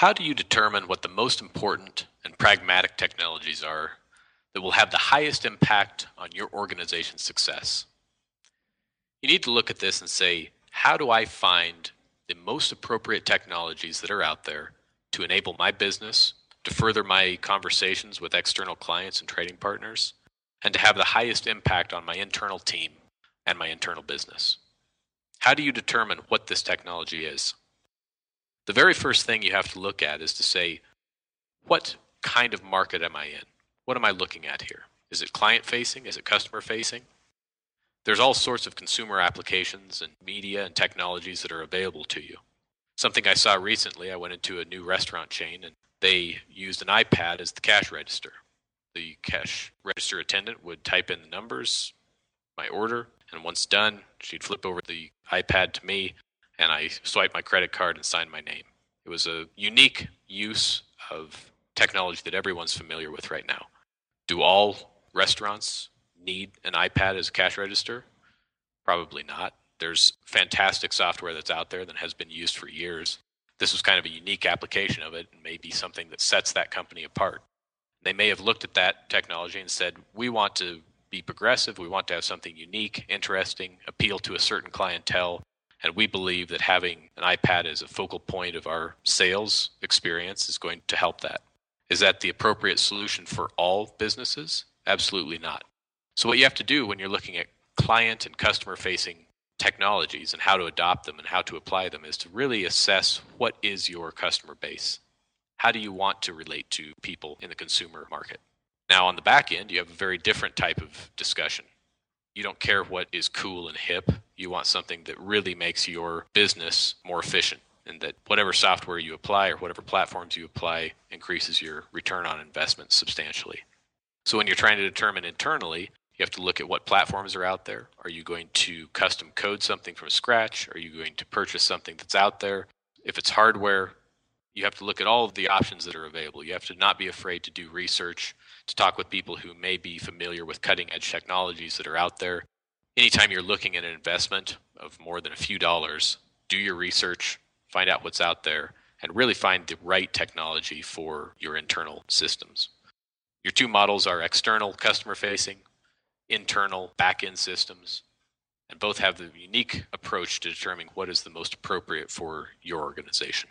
How do you determine what the most important and pragmatic technologies are that will have the highest impact on your organization's success? You need to look at this and say, how do I find the most appropriate technologies that are out there to enable my business, to further my conversations with external clients and trading partners, and to have the highest impact on my internal team and my internal business? How do you determine what this technology is? The very first thing you have to look at is to say, what kind of market am I in? What am I looking at here? Is it client facing? Is it customer facing? There's all sorts of consumer applications and media and technologies that are available to you. Something I saw recently, I went into a new restaurant chain and they used an iPad as the cash register. The cash register attendant would type in the numbers, my order, and once done, she'd flip over the iPad to me and I swipe my credit card and sign my name. It was a unique use of technology that everyone's familiar with right now. Do all restaurants need an iPad as a cash register? Probably not. There's fantastic software that's out there that has been used for years. This was kind of a unique application of it and maybe something that sets that company apart. They may have looked at that technology and said, we want to be progressive. We want to have something unique, interesting, appeal to a certain clientele, and we believe that having an iPad as a focal point of our sales experience is going to help that. Is that the appropriate solution for all businesses? Absolutely not. So, what you have to do when you're looking at client and customer facing technologies and how to adopt them and how to apply them is to really assess what is your customer base. How do you want to relate to people in the consumer market? Now, on the back end, you have a very different type of discussion you don't care what is cool and hip. You want something that really makes your business more efficient and that whatever software you apply or whatever platforms you apply increases your return on investment substantially. So when you're trying to determine internally, you have to look at what platforms are out there. Are you going to custom code something from scratch? Are you going to purchase something that's out there? If it's hardware, you have to look at all of the options that are available. You have to not be afraid to do research to talk with people who may be familiar with cutting edge technologies that are out there. Anytime you're looking at an investment of more than a few dollars, do your research, find out what's out there, and really find the right technology for your internal systems. Your two models are external customer facing, internal back end systems, and both have the unique approach to determining what is the most appropriate for your organization.